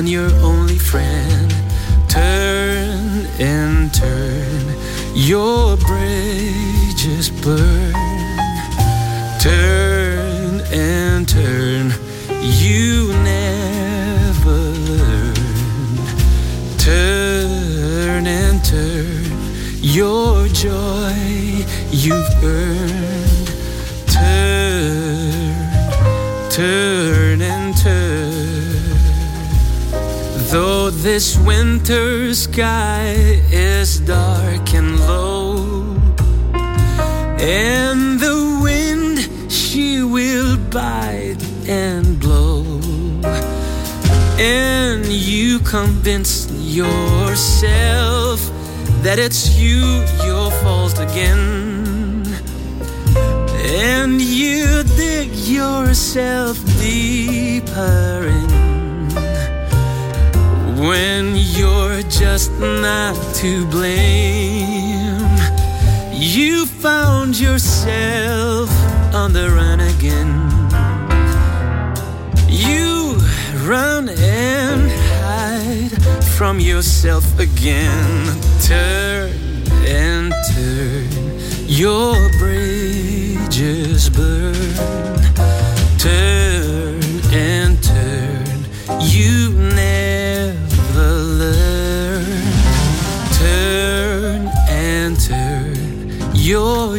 On your only friend. Turn and turn, your bridges burn. Turn and turn, you never learn. Turn and turn, your joy you've earned. Turn, turn this winter sky is dark and low, and the wind she will bite and blow, and you convince yourself that it's you your fault again, and you dig yourself deeper in when you're just not to blame. You found yourself on the run again. You run and hide from yourself again. Turn and turn, your bridges burn. Turn and turn, you your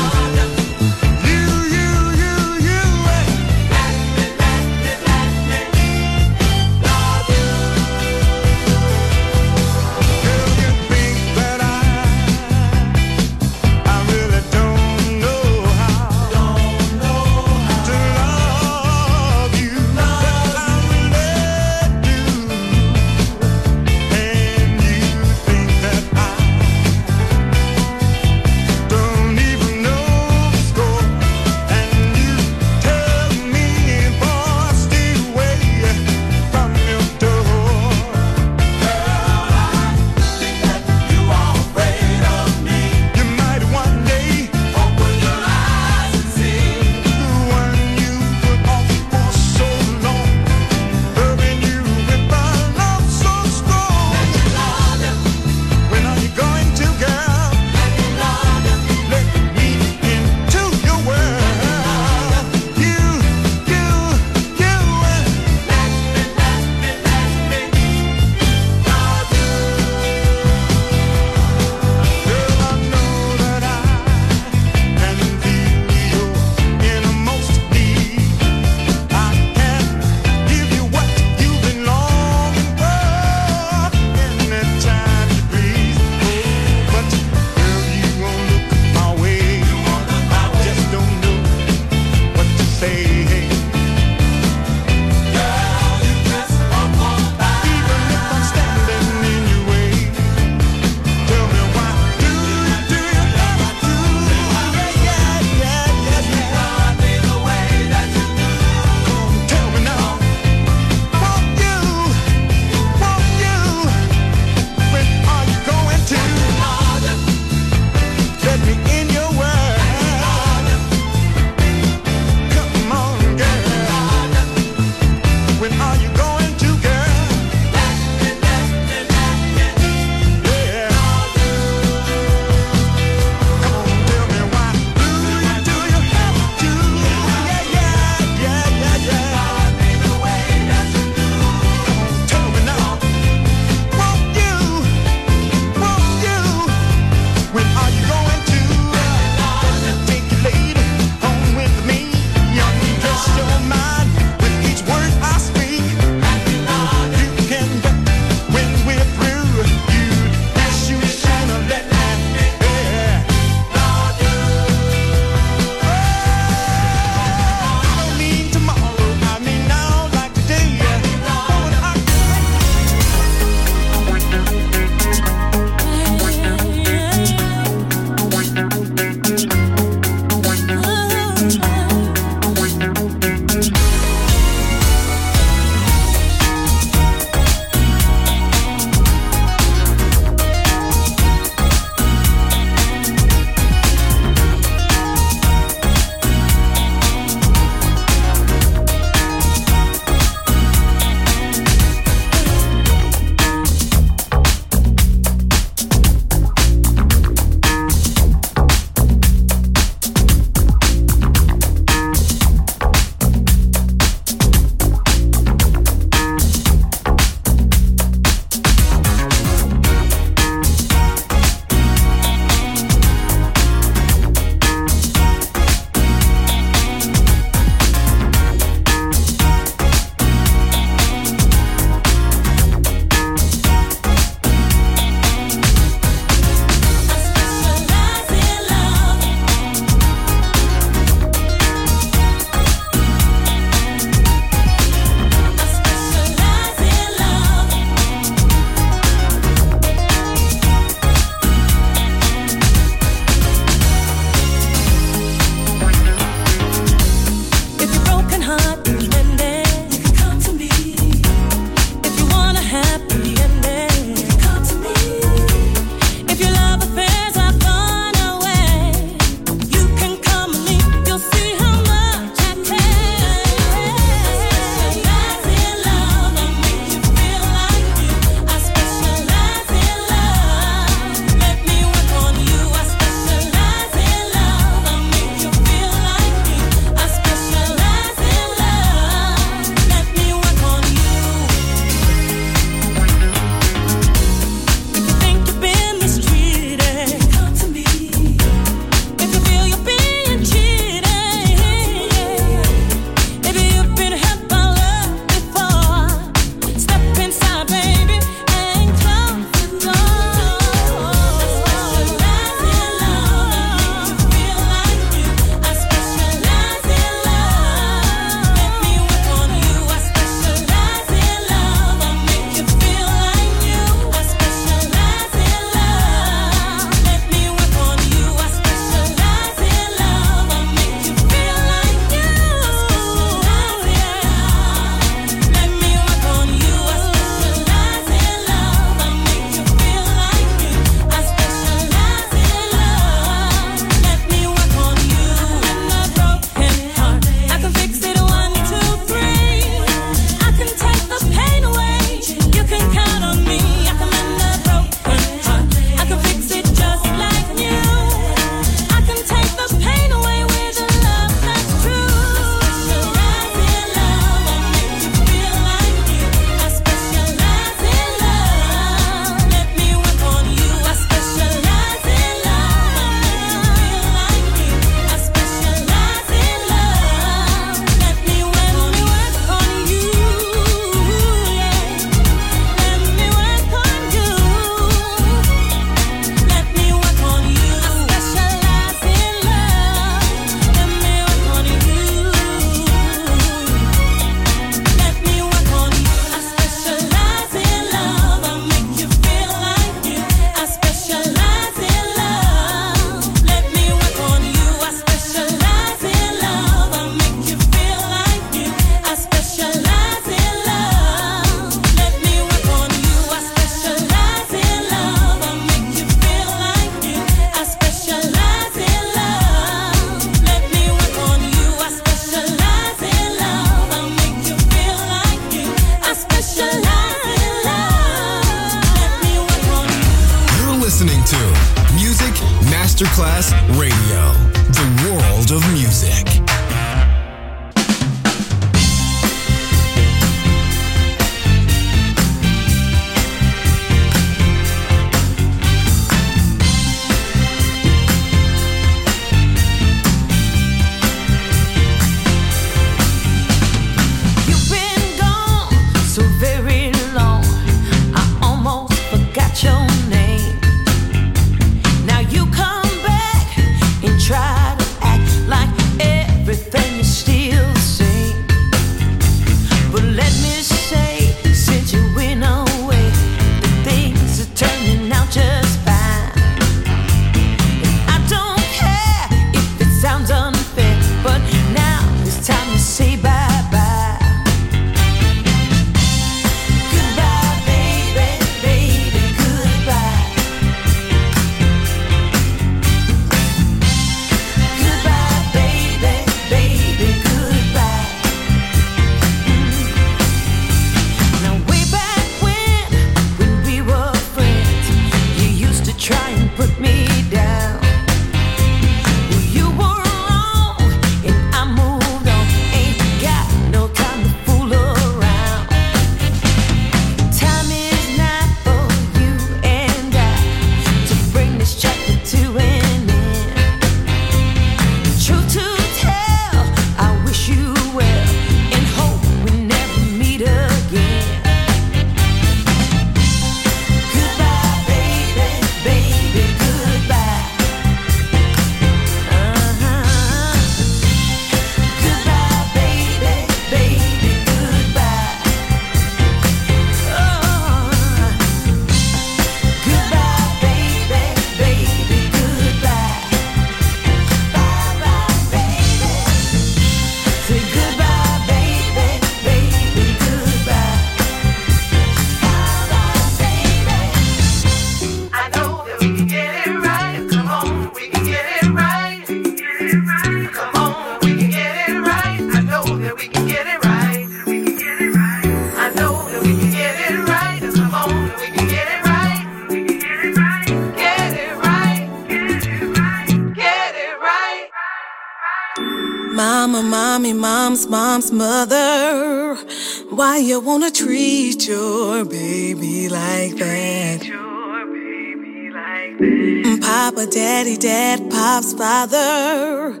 Pops, father.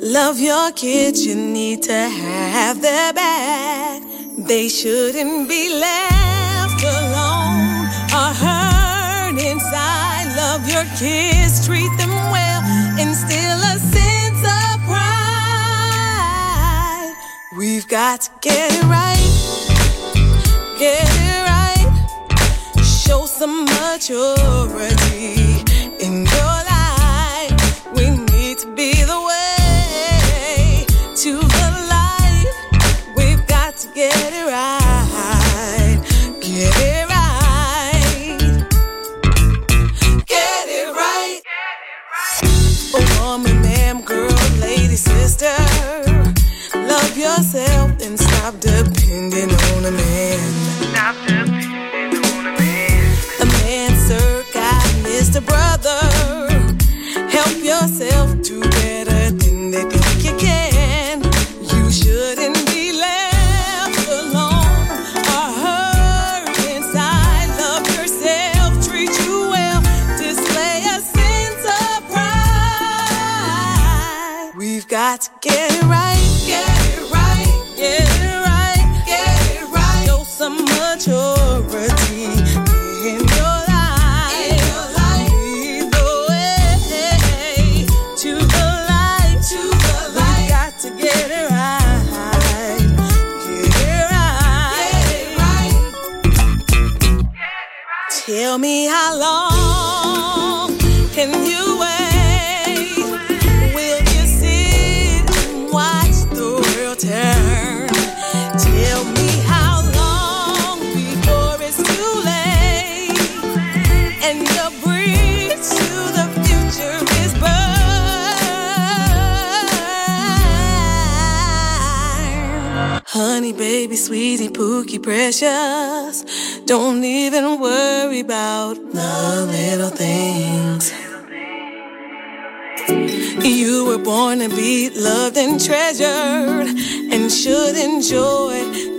Love your kids, you need to have their back. They shouldn't be left alone or hurt inside. Love your kids, treat them well, instill a sense of pride. We've got to get it right, get it right, show some maturity.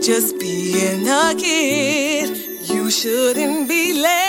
just being a kid. You shouldn't be late.